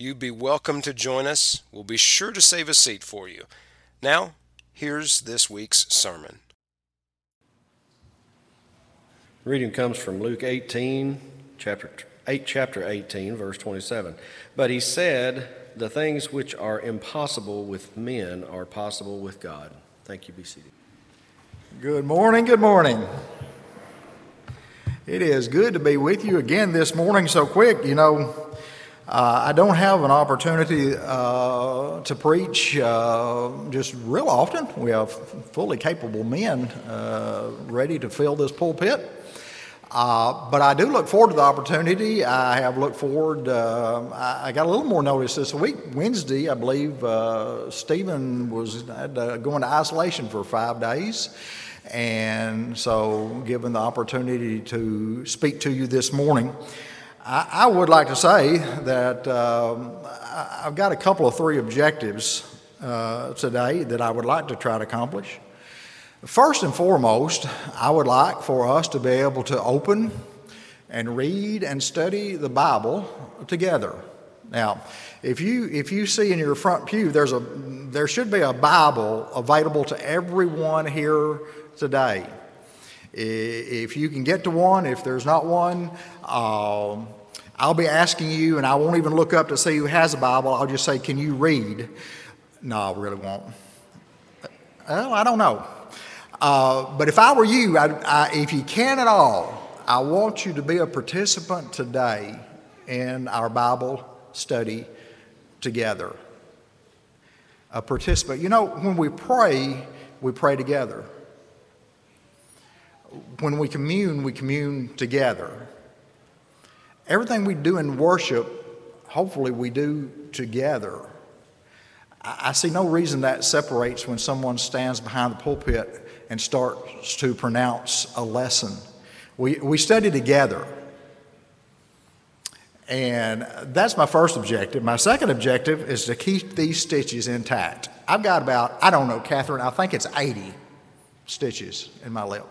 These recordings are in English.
You'd be welcome to join us. We'll be sure to save a seat for you. Now, here's this week's sermon. Reading comes from Luke 18, chapter 8, chapter 18, verse 27. But he said, The things which are impossible with men are possible with God. Thank you. Be seated. Good morning. Good morning. It is good to be with you again this morning so quick. You know, uh, I don't have an opportunity uh, to preach uh, just real often. We have fully capable men uh, ready to fill this pulpit. Uh, but I do look forward to the opportunity. I have looked forward. Uh, I, I, got a little more notice this week. Wednesday, I believe, Stephen was going to isolation for five days. And so, given the opportunity to speak to you this morning, I, I would like to say that um, I've got a couple of three objectives uh, today that I would like to try to accomplish. First and foremost, I would like for us to be able to open and read and study the Bible together. Now, if you if you see in your front pew, there's a there should be a Bible available to everyone here today. If you can get to one, if there's not one, um, I'll be asking you, and I won't even look up to see who has a Bible. I'll just say, Can you read? No, I really won't. Well, I don't know. Uh, but if I were you, I, I, if you can at all, I want you to be a participant today in our Bible study together. A participant. You know, when we pray, we pray together. When we commune, we commune together. Everything we do in worship, hopefully, we do together. I see no reason that separates when someone stands behind the pulpit and starts to pronounce a lesson. We, we study together. And that's my first objective. My second objective is to keep these stitches intact. I've got about, I don't know, Catherine, I think it's 80 stitches in my lip.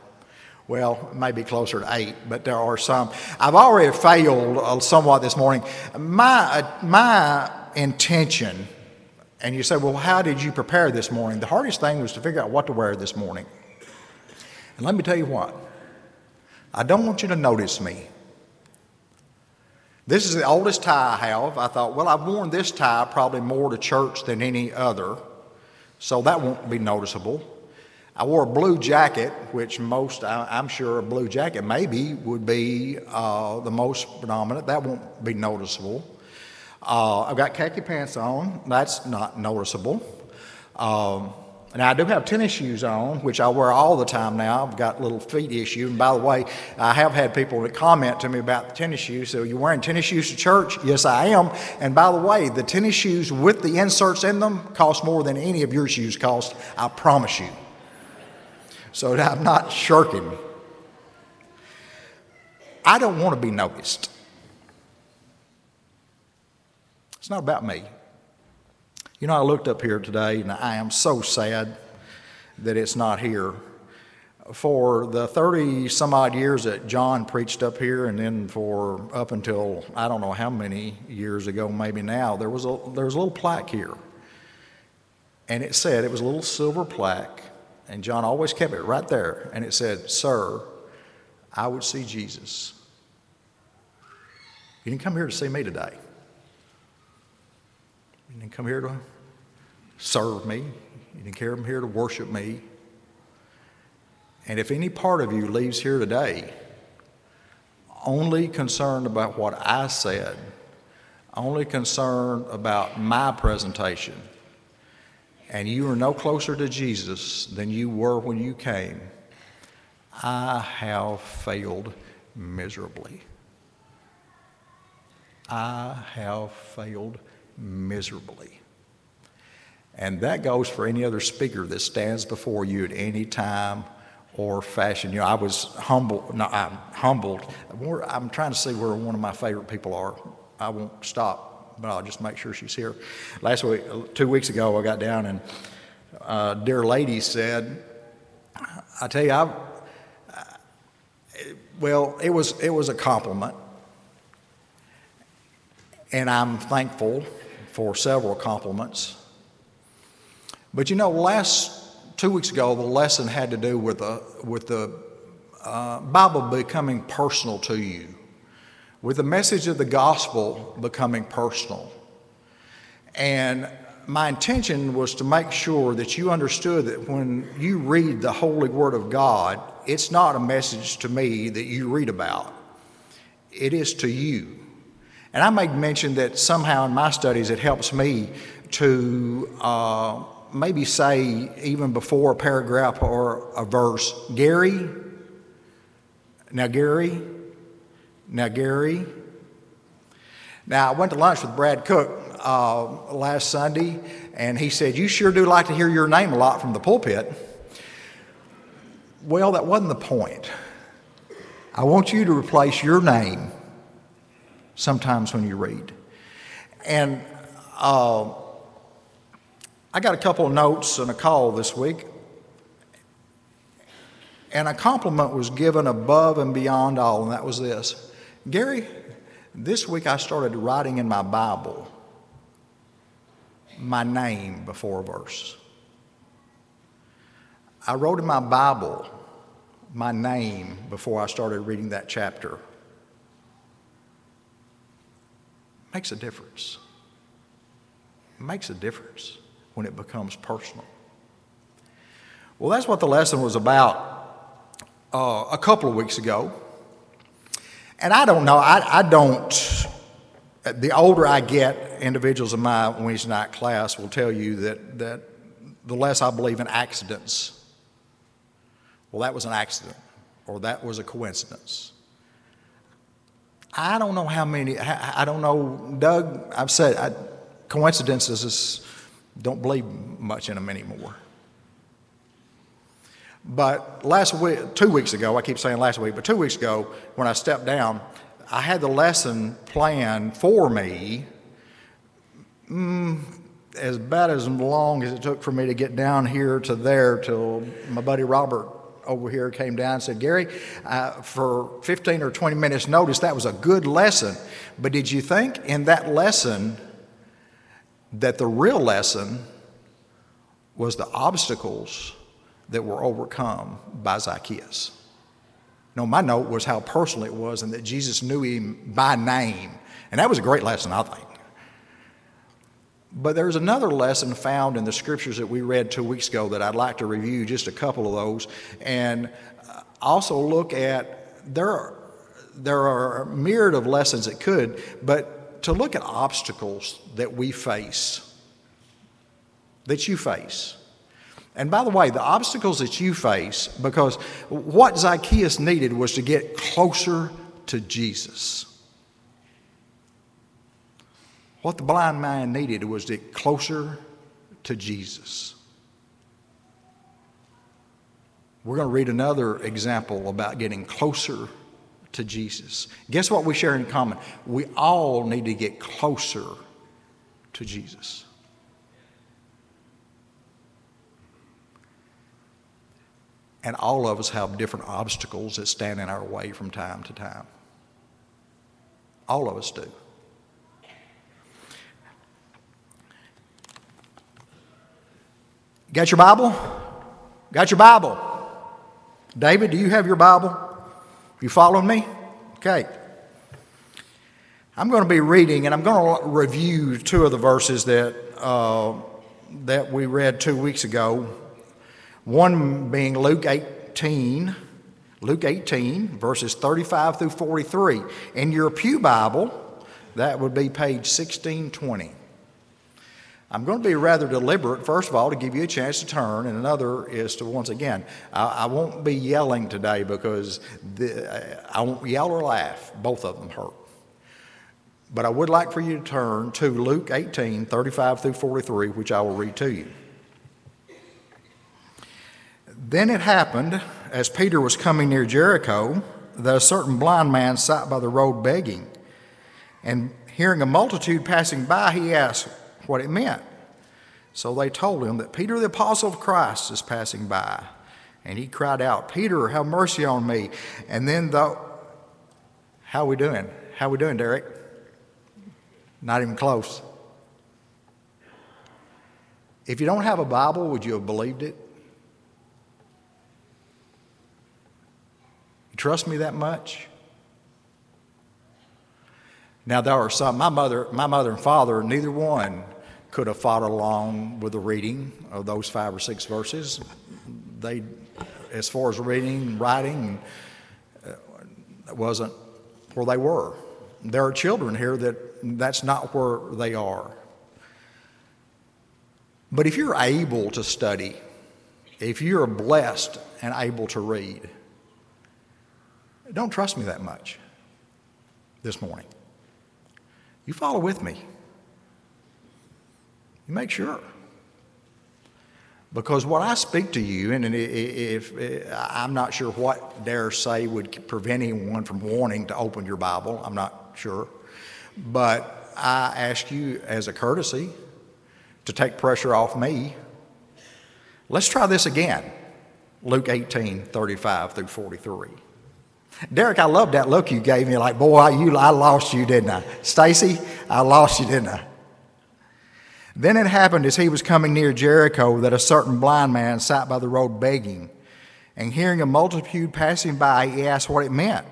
Well, maybe closer to eight, but there are some. I've already failed uh, somewhat this morning. My, uh, my intention, and you say, well, how did you prepare this morning? The hardest thing was to figure out what to wear this morning. And let me tell you what, I don't want you to notice me. This is the oldest tie I have. I thought, well, I've worn this tie probably more to church than any other, so that won't be noticeable. I wore a blue jacket, which most, I'm sure, a blue jacket maybe would be uh, the most predominant. That won't be noticeable. Uh, I've got khaki pants on. That's not noticeable. Um, now, I do have tennis shoes on, which I wear all the time now. I've got a little feet issue. And by the way, I have had people that comment to me about the tennis shoes. So, you're wearing tennis shoes to church? Yes, I am. And by the way, the tennis shoes with the inserts in them cost more than any of your shoes cost. I promise you so that I'm not shirking. I don't want to be noticed. It's not about me. You know, I looked up here today and I am so sad that it's not here. For the 30 some odd years that John preached up here, and then for up until I don't know how many years ago, maybe now, there was a, there was a little plaque here. And it said, it was a little silver plaque and John always kept it right there. And it said, Sir, I would see Jesus. You didn't come here to see me today. You didn't come here to serve me. You didn't come here to worship me. And if any part of you leaves here today only concerned about what I said, only concerned about my presentation, and you are no closer to Jesus than you were when you came, I have failed miserably. I have failed miserably. And that goes for any other speaker that stands before you at any time or fashion. You know, I was humbled, no, I'm humbled. I'm trying to see where one of my favorite people are. I won't stop, but I'll just make sure she's here. Last week, two weeks ago, I got down and uh, dear lady said, I tell you, I, well, it was, it was a compliment. And I'm thankful for several compliments. But you know, last two weeks ago, the lesson had to do with the, with the uh, Bible becoming personal to you, with the message of the gospel becoming personal. And my intention was to make sure that you understood that when you read the Holy Word of God, it's not a message to me that you read about, it is to you. And I made mention that somehow in my studies it helps me to uh, maybe say, even before a paragraph or a verse, Gary, now Gary, now Gary. Now, I went to lunch with Brad Cook uh, last Sunday, and he said, You sure do like to hear your name a lot from the pulpit. Well, that wasn't the point. I want you to replace your name sometimes when you read. And uh, I got a couple of notes and a call this week. And a compliment was given above and beyond all, and that was this Gary, this week I started writing in my Bible my name before a verse. I wrote in my Bible my name before I started reading that chapter. Makes a difference. Makes a difference when it becomes personal. Well, that's what the lesson was about uh, a couple of weeks ago. And I don't know, I, I don't, the older I get, individuals in my Wednesday night class will tell you that, that the less I believe in accidents. Well, that was an accident, or that was a coincidence. I don't know how many, I don't know, Doug, I've said I, coincidences don't believe much in them anymore. But last week, two weeks ago, I keep saying last week, but two weeks ago, when I stepped down, I had the lesson planned for me. Mm, as bad as long as it took for me to get down here to there till my buddy Robert over here came down and said, Gary, uh, for 15 or 20 minutes notice, that was a good lesson. But did you think in that lesson that the real lesson was the obstacles that were overcome by Zacchaeus. No, my note was how personal it was and that Jesus knew him by name. And that was a great lesson, I think. But there's another lesson found in the scriptures that we read two weeks ago that I'd like to review, just a couple of those, and also look at there are, there are a myriad of lessons that could, but to look at obstacles that we face, that you face. And by the way, the obstacles that you face, because what Zacchaeus needed was to get closer to Jesus. What the blind man needed was to get closer to Jesus. We're going to read another example about getting closer to Jesus. Guess what we share in common? We all need to get closer to Jesus. And all of us have different obstacles that stand in our way from time to time. All of us do. Got your Bible? Got your Bible? David, do you have your Bible? You following me? Okay. I'm going to be reading, and I'm going to review two of the verses that, uh, that we read two weeks ago. One being Luke 18, Luke 18, verses 35 through 43. In your Pew Bible, that would be page 1620. I'm going to be rather deliberate, first of all, to give you a chance to turn, and another is to, once again, I, I won't be yelling today because the, I won't yell or laugh. Both of them hurt. But I would like for you to turn to Luke 18, 35 through 43, which I will read to you. Then it happened, as Peter was coming near Jericho, that a certain blind man sat by the road begging. And hearing a multitude passing by, he asked what it meant. So they told him that Peter, the apostle of Christ, is passing by. And he cried out, Peter, have mercy on me. And then the, how we doing? How we doing, Derek? Not even close. If you don't have a Bible, would you have believed it? Trust me that much? Now there are some. My mother, my mother and father, neither one could have followed along with the reading of those five or six verses. They, as far as reading, and writing, uh, wasn't where they were. There are children here that that's not where they are. But if you're able to study, if you're blessed and able to read, don't trust me that much this morning. You follow with me. You make sure. Because what I speak to you, and if, if, I'm not sure what dare say would prevent anyone from wanting to open your Bible, I'm not sure. But I ask you as a courtesy to take pressure off me. Let's try this again. Luke 18, 35 through 43. Derek, I love that look you gave me. Like, boy, you, I lost you, didn't I? Stacy, I lost you, didn't I? Then it happened as he was coming near Jericho that a certain blind man sat by the road begging. And hearing a multitude passing by, he asked what it meant.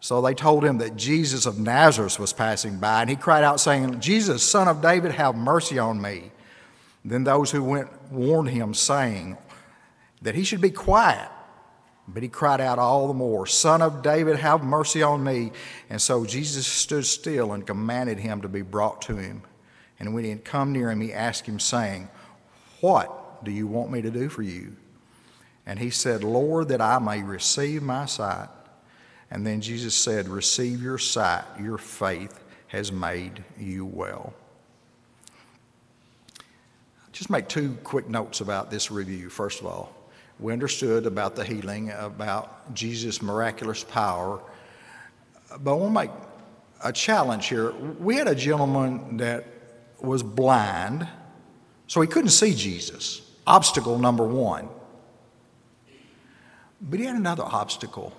So they told him that Jesus of Nazareth was passing by, and he cried out, saying, Jesus, son of David, have mercy on me. Then those who went warned him, saying that he should be quiet. But he cried out all the more, Son of David, have mercy on me. And so Jesus stood still and commanded him to be brought to him. And when he had come near him, he asked him, saying, What do you want me to do for you? And he said, Lord, that I may receive my sight. And then Jesus said, Receive your sight, your faith has made you well. Just make two quick notes about this review, first of all. We understood about the healing, about Jesus' miraculous power. But I want to make a challenge here. We had a gentleman that was blind, so he couldn't see Jesus. Obstacle number one. But he had another obstacle.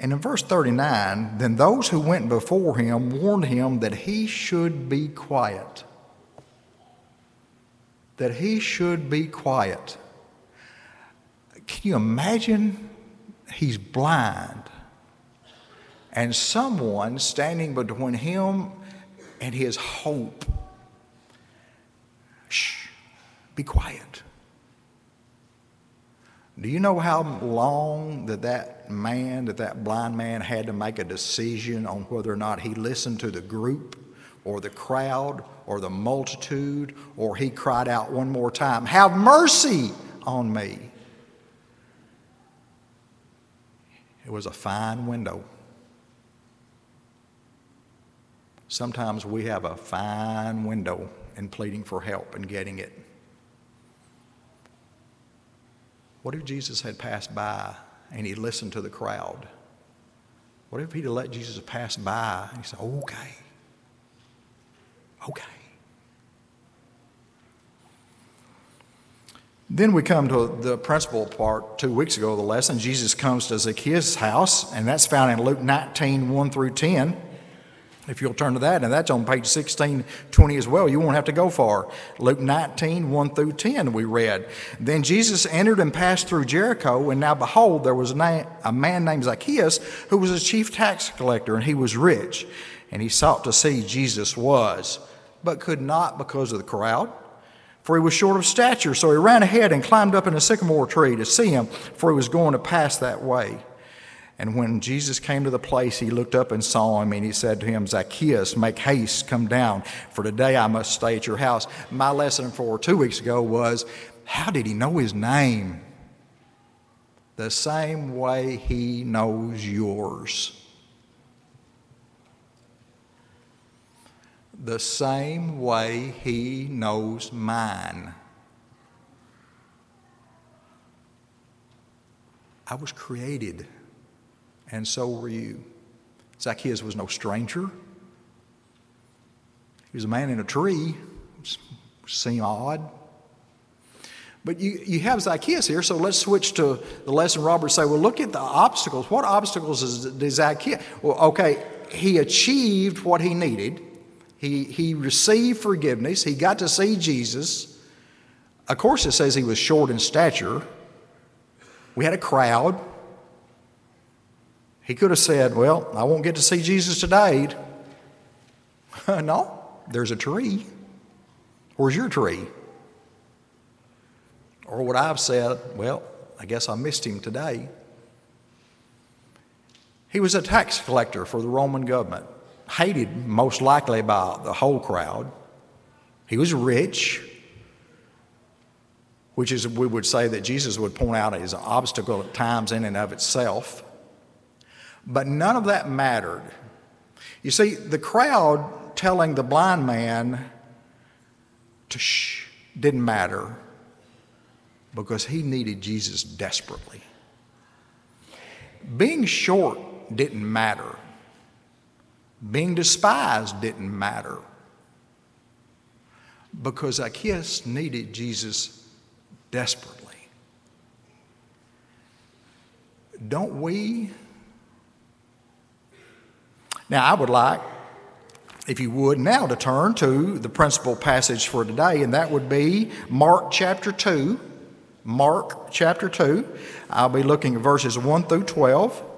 And in verse 39, then those who went before him warned him that he should be quiet. That he should be quiet. Can you imagine? He's blind. And someone standing between him and his hope. Shh, be quiet. Do you know how long that that man, that that blind man had to make a decision on whether or not he listened to the group or the crowd or the multitude or he cried out one more time, Have mercy on me? It was a fine window. Sometimes we have a fine window in pleading for help and getting it. What if Jesus had passed by and he listened to the crowd? What if he'd let Jesus pass by and he said, okay, okay. Then we come to the principal part two weeks ago of the lesson. Jesus comes to Zacchaeus' house, and that's found in Luke 19 1 through 10. If you'll turn to that, and that's on page 1620 as well. You won't have to go far. Luke 19, 1 through 10, we read. Then Jesus entered and passed through Jericho, and now behold, there was a man named Zacchaeus who was a chief tax collector, and he was rich. And he sought to see Jesus was, but could not because of the crowd, for he was short of stature. So he ran ahead and climbed up in a sycamore tree to see him, for he was going to pass that way. And when Jesus came to the place, he looked up and saw him, and he said to him, Zacchaeus, make haste, come down, for today I must stay at your house. My lesson for two weeks ago was how did he know his name? The same way he knows yours. The same way He knows mine. I was created, and so were you. Zacchaeus was no stranger. He was a man in a tree. Seem odd. But you, you have Zacchaeus here, so let's switch to the lesson Robert say, well, look at the obstacles. What obstacles is, Zacchaeus? Well, okay, he achieved what he needed. He, he received forgiveness. He got to see Jesus. Of course, it says he was short in stature. We had a crowd. He could have said, Well, I won't get to see Jesus today. no, there's a tree. Where's your tree? Or what I have said, Well, I guess I missed him today? He was a tax collector for the Roman government, hated most likely by the whole crowd. He was rich, which is, we would say, that Jesus would point out as an obstacle at times in and of itself. But none of that mattered. You see, the crowd telling the blind man to shh didn't matter because he needed Jesus desperately. Being short didn't matter. Being despised didn't matter. Because Zacchaeus needed Jesus desperately. Don't we? Now, I would like, if you would, now to turn to the principal passage for today, and that would be Mark chapter 2. Mark chapter 2. I'll be looking at verses 1 through 12.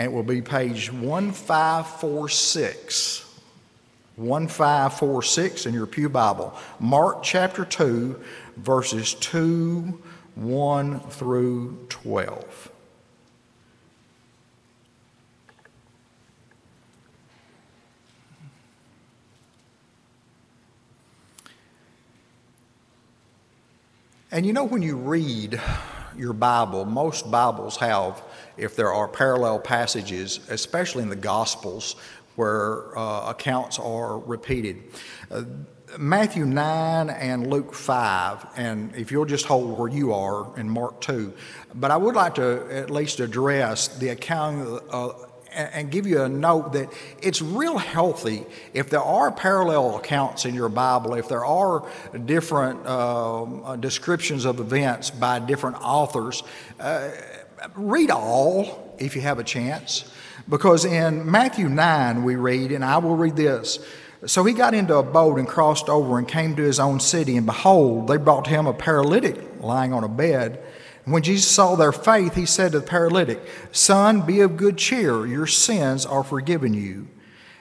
And it will be page 1546. 1546 in your Pew Bible. Mark chapter 2, verses 2, 1 through 12. And you know, when you read your Bible, most Bibles have if there are parallel passages, especially in the Gospels, where uh, accounts are repeated. Uh, Matthew 9 and Luke 5, and if you'll just hold where you are in Mark 2. But I would like to at least address the account uh, and give you a note that it's real healthy if there are parallel accounts in your Bible, if there are different uh, descriptions of events by different authors. Uh, read all if you have a chance, because in Matthew 9 we read, and I will read this. So he got into a boat and crossed over and came to his own city, and behold, they brought him a paralytic lying on a bed. When Jesus saw their faith, he said to the paralytic, Son, be of good cheer, your sins are forgiven you.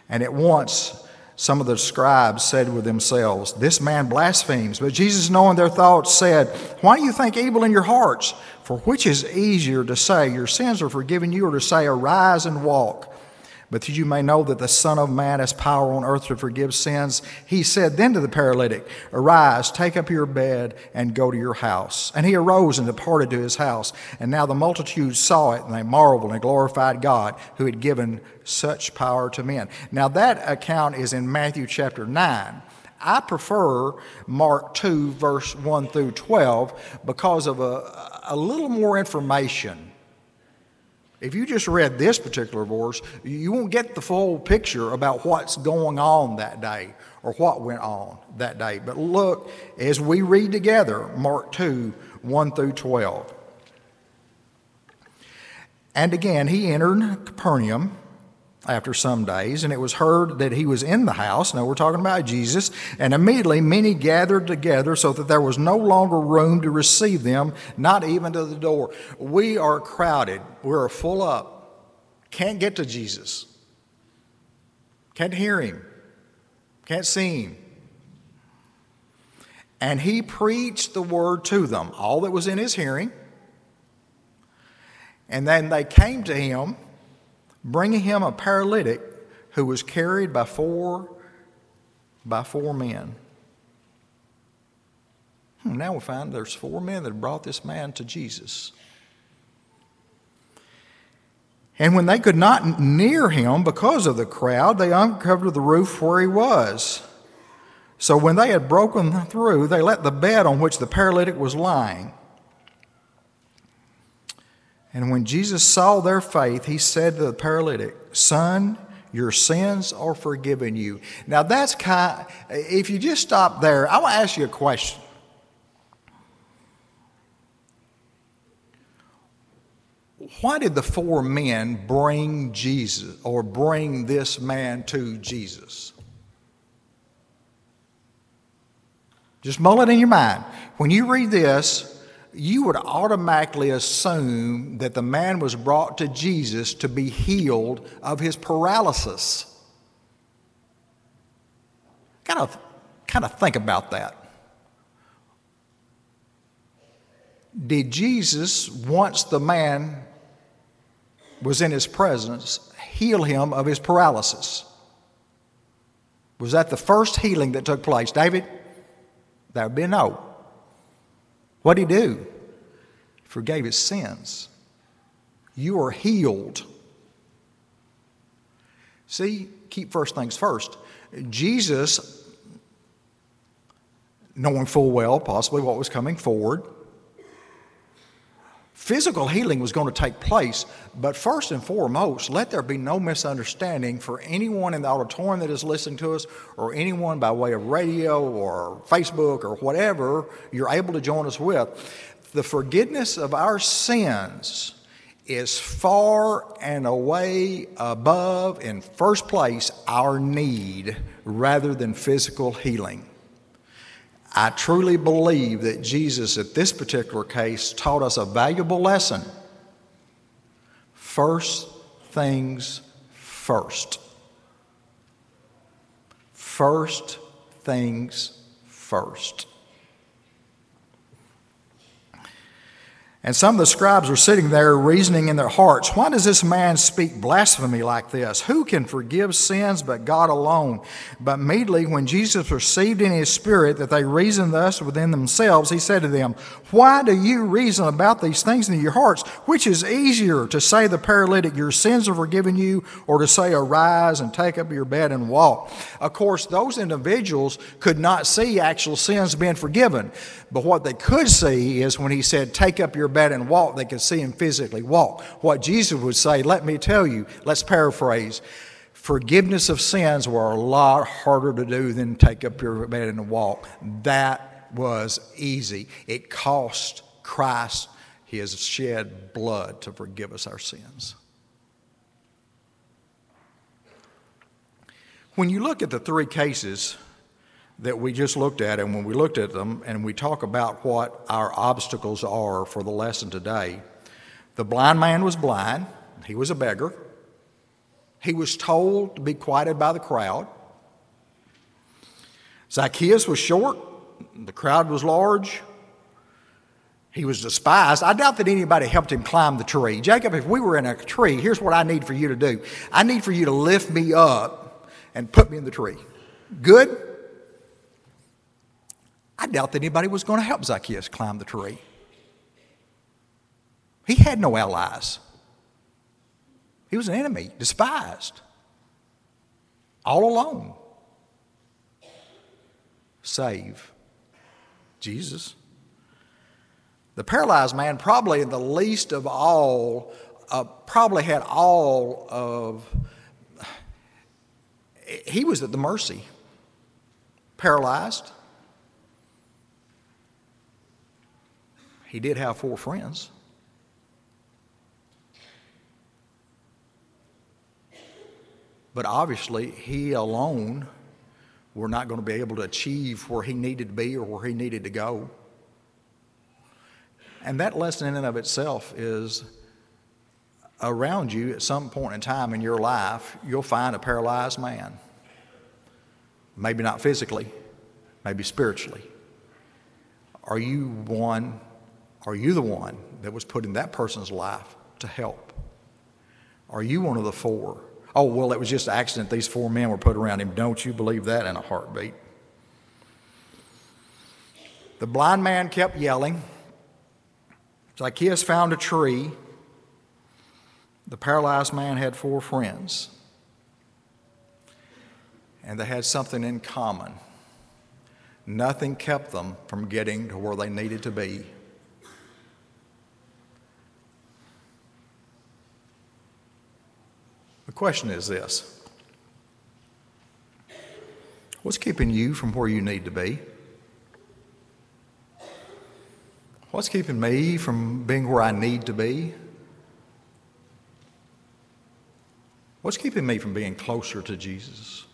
And at once some of the scribes said with themselves, This man blasphemes. But Jesus, knowing their thoughts, said, Why do you think evil in your hearts? For which is easier to say, Your sins are forgiven you, or to say, Arise and walk? But that you may know that the Son of Man has power on earth to forgive sins, he said then to the paralytic, Arise, take up your bed, and go to your house. And he arose and departed to his house. And now the multitude saw it, and they marveled and glorified God, who had given such power to men. Now that account is in Matthew chapter 9. I prefer Mark 2, verse 1 through 12, because of a, a little more information. If you just read this particular verse, you won't get the full picture about what's going on that day or what went on that day. But look, as we read together, Mark 2, 1 through 12. And again, he entered Capernaum after some days, and it was heard that he was in the house. Now we're talking about Jesus. And immediately many gathered together so that there was no longer room to receive them, not even to the door. We are crowded, we're full up, can't get to Jesus, can't hear him, can't see him. And he preached the word to them, all that was in his hearing. And then they came to him bringing him a paralytic who was carried by four by four men. Hmm, now we find there's four men that brought this man to Jesus. And when they could not near him because of the crowd, they uncovered the roof where he was. So when they had broken through, they let the bed on which the paralytic was lying. And when Jesus saw their faith, he said to the paralytic, Son, your sins are forgiven you. Now that's kind if you just stop there, I want to ask you a question. Why did the four men bring Jesus or bring this man to Jesus? Just mull it in your mind. When you read this, you would automatically assume that the man was brought to Jesus to be healed of his paralysis. Kind of, kind of think about that. Did Jesus, once the man was in his presence, heal him of his paralysis? Was that the first healing that took place? David? That would be no. What did he do? He forgave his sins. You are healed. See, keep first things first. Jesus, knowing full well possibly what was coming forward, Physical healing was going to take place, but first and foremost, let there be no misunderstanding for anyone in the auditorium that is listening to us, or anyone by way of radio or Facebook or whatever you're able to join us with. The forgiveness of our sins is far and away above, in first place, our need rather than physical healing. I truly believe that Jesus, at this particular case, taught us a valuable lesson. First things first. First things first. And some of the scribes were sitting there reasoning in their hearts, Why does this man speak blasphemy like this? Who can forgive sins but God alone? But immediately, when Jesus perceived in his spirit that they reasoned thus within themselves, he said to them, Why do you reason about these things in your hearts? Which is easier to say the paralytic, Your sins are forgiven you, or to say, Arise and take up your bed and walk? Of course, those individuals could not see actual sins being forgiven. But what they could see is when he said, Take up your bed and walk, they could see him physically walk. What Jesus would say, Let me tell you, let's paraphrase forgiveness of sins were a lot harder to do than take up your bed and walk. That was easy. It cost Christ his shed blood to forgive us our sins. When you look at the three cases that we just looked at, and when we looked at them and we talk about what our obstacles are for the lesson today, the blind man was blind, he was a beggar. He was told to be quieted by the crowd. Zacchaeus was short, the crowd was large. He was despised. I doubt that anybody helped him climb the tree. Jacob, if we were in a tree, here's what I need for you to do I need for you to lift me up and put me in the tree. Good? I doubt that anybody was going to help Zacchaeus climb the tree. He had no allies. He was an enemy, despised, all alone. Save Jesus. The paralyzed man, probably the least of all, uh, probably had all of, he was at the mercy. Paralyzed, He did have four friends. But obviously, he alone were not going to be able to achieve where he needed to be or where he needed to go. And that lesson in and of itself is around you at some point in time in your life, you'll find a paralyzed man. Maybe not physically, maybe spiritually. Are you one are you the one that was put in that person's life to help? Are you one of the four? Oh, well, it was just an accident. These four men were put around him. Don't you believe that in a heartbeat? The blind man kept yelling. Zacchaeus found a tree. the paralyzed man had four friends, and they had something in common. Nothing kept them from getting to where they needed to be. Question is this What's keeping you from where you need to be? What's keeping me from being where I need to be? What's keeping me from being closer to Jesus?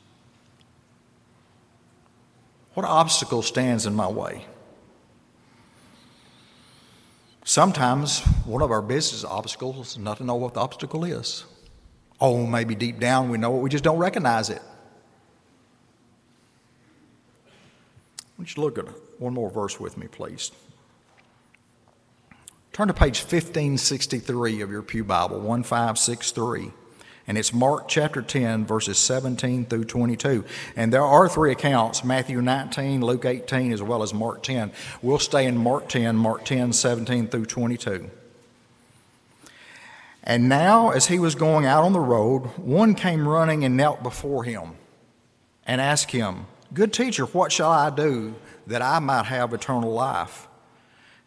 What obstacle stands in my way? Sometimes one of our biggest obstacles is not to know what the obstacle is. Oh, maybe deep down we know it, we just don't recognize it. Would you look at one more verse with me, please? Turn to page 1563 of your Pew Bible, 1563. And it's Mark chapter 10, verses 17 through 22. And there are three accounts Matthew 19, Luke 18, as well as Mark 10. We'll stay in Mark 10, Mark 10, 17 through 22. And now, as he was going out on the road, one came running and knelt before him and asked him, Good teacher, what shall I do that I might have eternal life?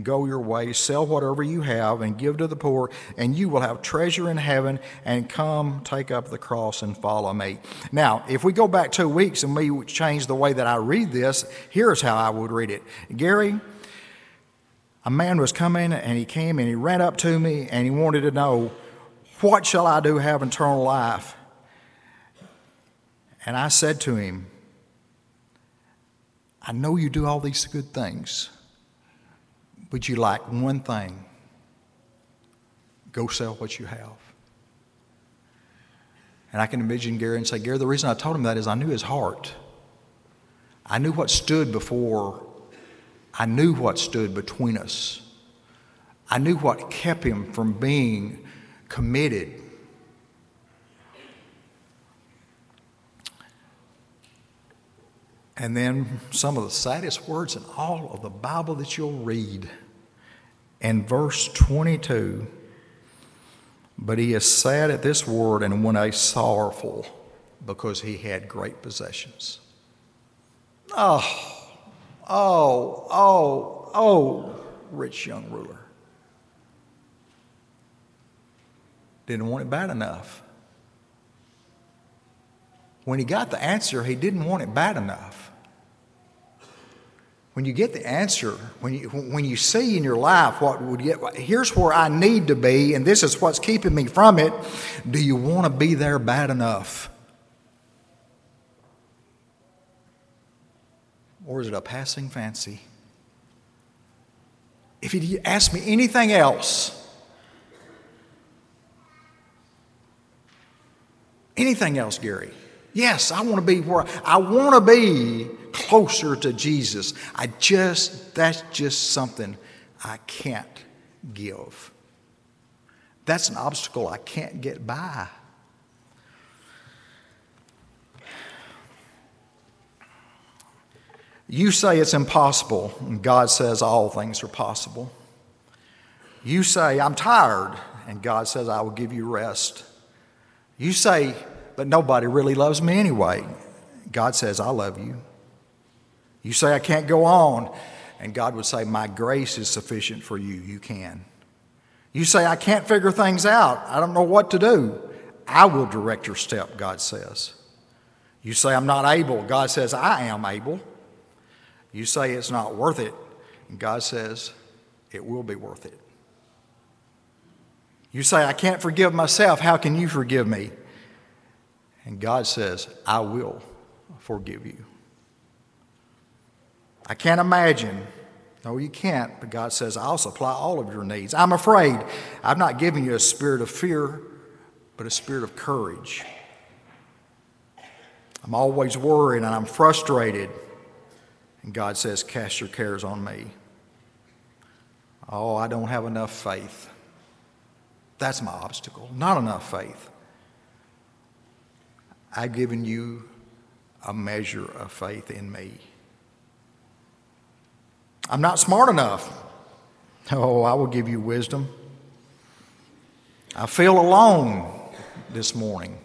Go your way, sell whatever you have, and give to the poor, and you will have treasure in heaven. And come, take up the cross and follow me. Now, if we go back two weeks and we change the way that I read this, here's how I would read it Gary, a man was coming, and he came and he ran up to me, and he wanted to know, What shall I do have eternal life? And I said to him, I know you do all these good things. But you lack one thing go sell what you have. And I can imagine Gary and say, Gary, the reason I told him that is I knew his heart. I knew what stood before, I knew what stood between us. I knew what kept him from being committed. And then some of the saddest words in all of the Bible that you'll read and verse 22 But he is sad at this word and went a sorrowful because he had great possessions. Oh, oh, oh, oh, rich young ruler. Didn't want it bad enough. When he got the answer, he didn't want it bad enough when you get the answer, when you, when you see in your life what would get, here's where I need to be, and this is what's keeping me from it, do you want to be there bad enough? Or is it a passing fancy? If you ask me anything else, anything else, Gary, yes, I want to be where I want to be closer to Jesus. I just, that's just something I can't give. That's an obstacle I can't get by. You say it's impossible, and God says all things are possible. You say, I'm tired, and God says, I will give you rest. You say, but nobody really loves me anyway. God says, I love you. You say, I can't go on. And God would say, My grace is sufficient for you. You can. You say, I can't figure things out. I don't know what to do. I will direct your step, God says. You say, I'm not able. God says, I am able. You say, it's not worth it. And God says, it will be worth it. You say, I can't forgive myself. How can you forgive me? And God says, I will forgive you. I can't imagine. No, you can't, but God says, I'll supply all of your needs. I'm afraid I've not given you a spirit of fear, but a spirit of courage. I'm always worried and I'm frustrated. And God says, Cast your cares on me. Oh, I don't have enough faith. That's my obstacle. Not enough faith. I've given you a measure of faith in me. I'm not smart enough. Oh, I will give you wisdom. I feel alone this morning.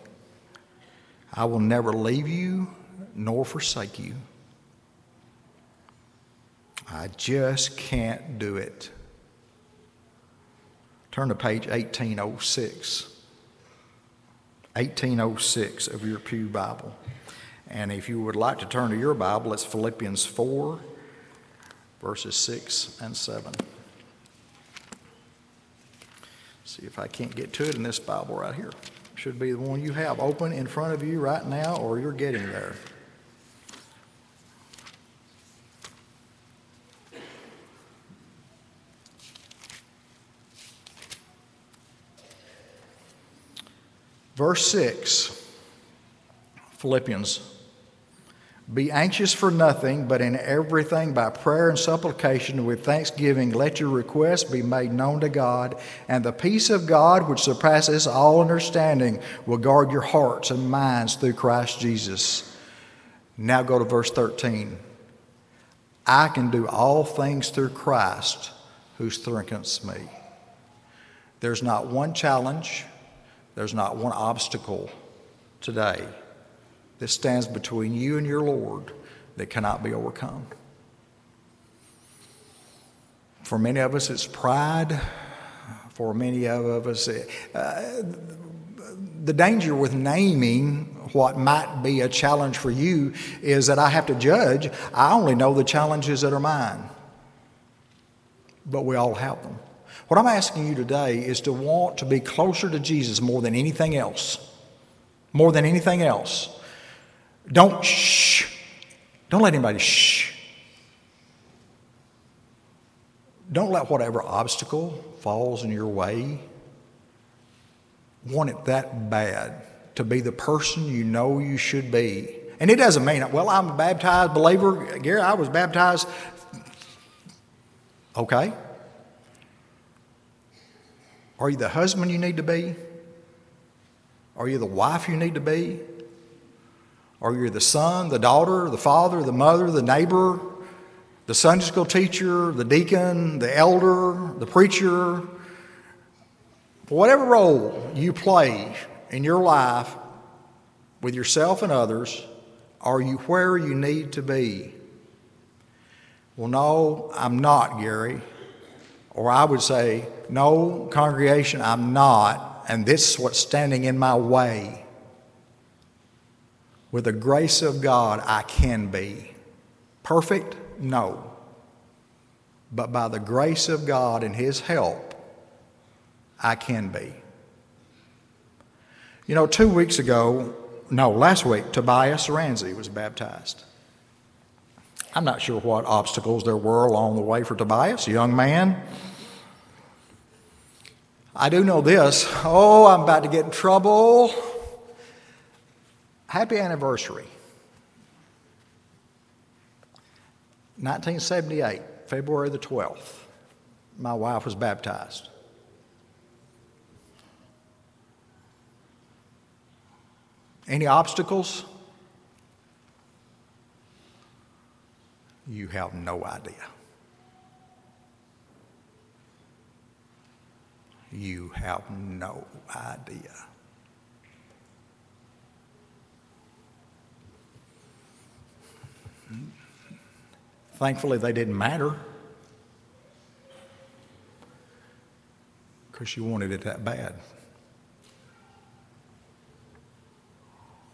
I will never leave you nor forsake you. I just can't do it. Turn to page 1806. 1806 of your Pew Bible. And if you would like to turn to your Bible, it's Philippians 4, verses 6 and 7. See if I can't get to it in this Bible right here. Should be the one you have open in front of you right now, or you're getting there. Verse 6, Philippians. Be anxious for nothing, but in everything by prayer and supplication with thanksgiving, let your requests be made known to God, and the peace of God, which surpasses all understanding, will guard your hearts and minds through Christ Jesus. Now go to verse 13. I can do all things through Christ who strengthens me. There's not one challenge there's not one obstacle today that stands between you and your Lord that cannot be overcome. For many of us, it's pride. For many of us, uh, the danger with naming what might be a challenge for you is that I have to judge. I only know the challenges that are mine, but we all have them. What I'm asking you today is to want to be closer to Jesus more than anything else. More than anything else. Don't shh. Don't let anybody shh. Don't let whatever obstacle falls in your way want it that bad to be the person you know you should be. And it doesn't mean, well, I'm a baptized believer. Gary, I was baptized. Okay. Are you the husband you need to be? Are you the wife you need to be? Are you the son, the daughter, the father, the mother, the neighbor, the Sunday school teacher, the deacon, the elder, the preacher? Whatever role you play in your life with yourself and others, are you where you need to be? Well, no, I'm not, Gary. Or I would say, no, congregation, I'm not, and this is what's standing in my way. With the grace of God, I can be. Perfect? No. But by the grace of God and His help, I can be. You know, two weeks ago, no, last week, Tobias Ramsey was baptized. I'm not sure what obstacles there were along the way for Tobias, a young man. I do know this. Oh, I'm about to get in trouble. Happy anniversary. 1978, February the 12th, my wife was baptized. Any obstacles? You have no idea. You have no idea. Thankfully, they didn't matter because she wanted it that bad.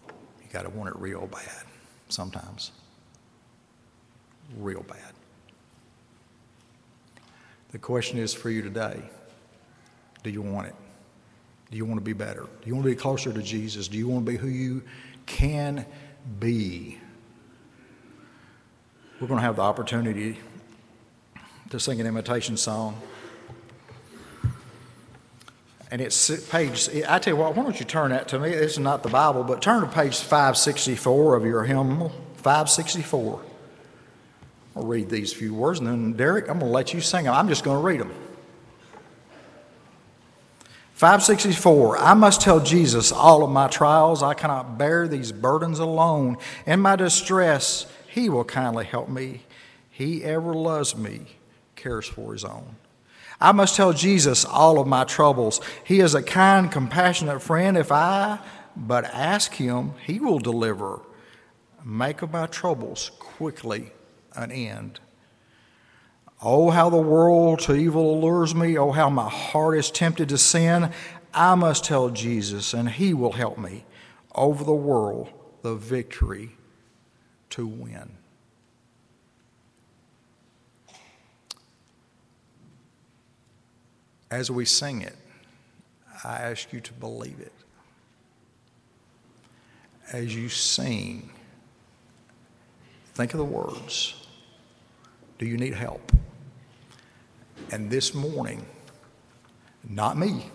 You got to want it real bad sometimes. Real bad. The question is for you today do you want it? Do you want to be better? Do you want to be closer to Jesus? Do you want to be who you can be? We're going to have the opportunity to sing an invitation song. And it's page, I tell you what, why don't you turn that to me? This is not the Bible, but turn to page 564 of your hymn, 564. I'll read these few words, and then Derek, I'm going to let you sing them. I'm just going to read them. 564, I must tell Jesus all of my trials. I cannot bear these burdens alone. In my distress, He will kindly help me. He ever loves me, cares for His own. I must tell Jesus all of my troubles. He is a kind, compassionate friend. If I but ask Him, He will deliver. Make of my troubles quickly an end. Oh, how the world to evil allures me. Oh, how my heart is tempted to sin. I must tell Jesus, and He will help me over the world the victory to win. As we sing it, I ask you to believe it. As you sing, think of the words. Do you need help? And this morning, not me.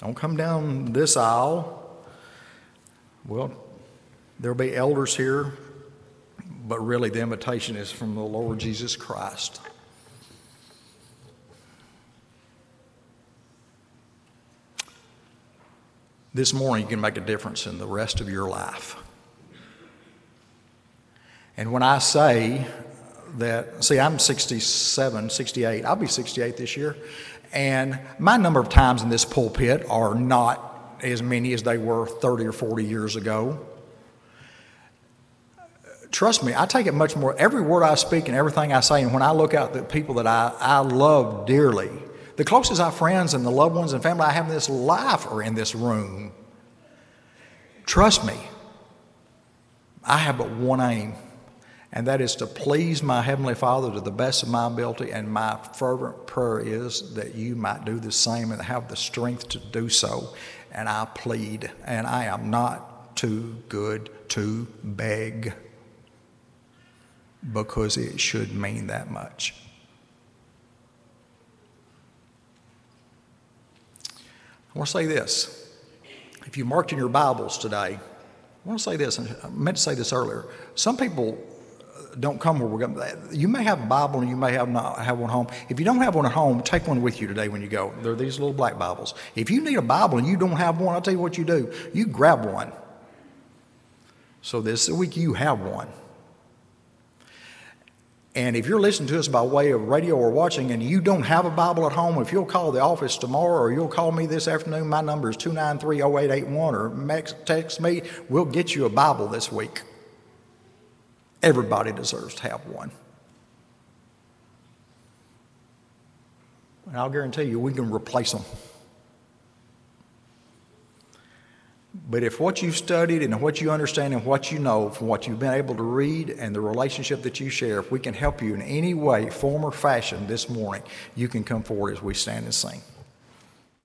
Don't come down this aisle. Well, there'll be elders here, but really the invitation is from the Lord Jesus Christ. This morning, you can make a difference in the rest of your life. And when I say that, see, I'm 67, 68, I'll be 68 this year, and my number of times in this pulpit are not as many as they were 30 or 40 years ago. Trust me, I take it much more. Every word I speak and everything I say, and when I look out the people that I, I love dearly, the closest our friends and the loved ones and family I have in this life are in this room. Trust me, I have but one aim, and that is to please my Heavenly Father to the best of my ability. And my fervent prayer is that you might do the same and have the strength to do so. And I plead, and I am not too good to beg because it should mean that much. I want to say this. If you marked in your Bibles today, I want to say this, and I meant to say this earlier. Some people don't come where we're going. You may have a Bible and you may have not have one home. If you don't have one at home, take one with you today when you go. There are these little black Bibles. If you need a Bible and you don't have one, I'll tell you what you do. You grab one. So this week you have one. And if you're listening to us by way of radio or watching and you don't have a Bible at home, if you'll call the office tomorrow or you'll call me this afternoon, my number is 293 0881 or text me, we'll get you a Bible this week. Everybody deserves to have one. And I'll guarantee you, we can replace them. But if what you've studied and what you understand and what you know from what you've been able to read and the relationship that you share, if we can help you in any way, form, or fashion this morning, you can come forward as we stand and sing.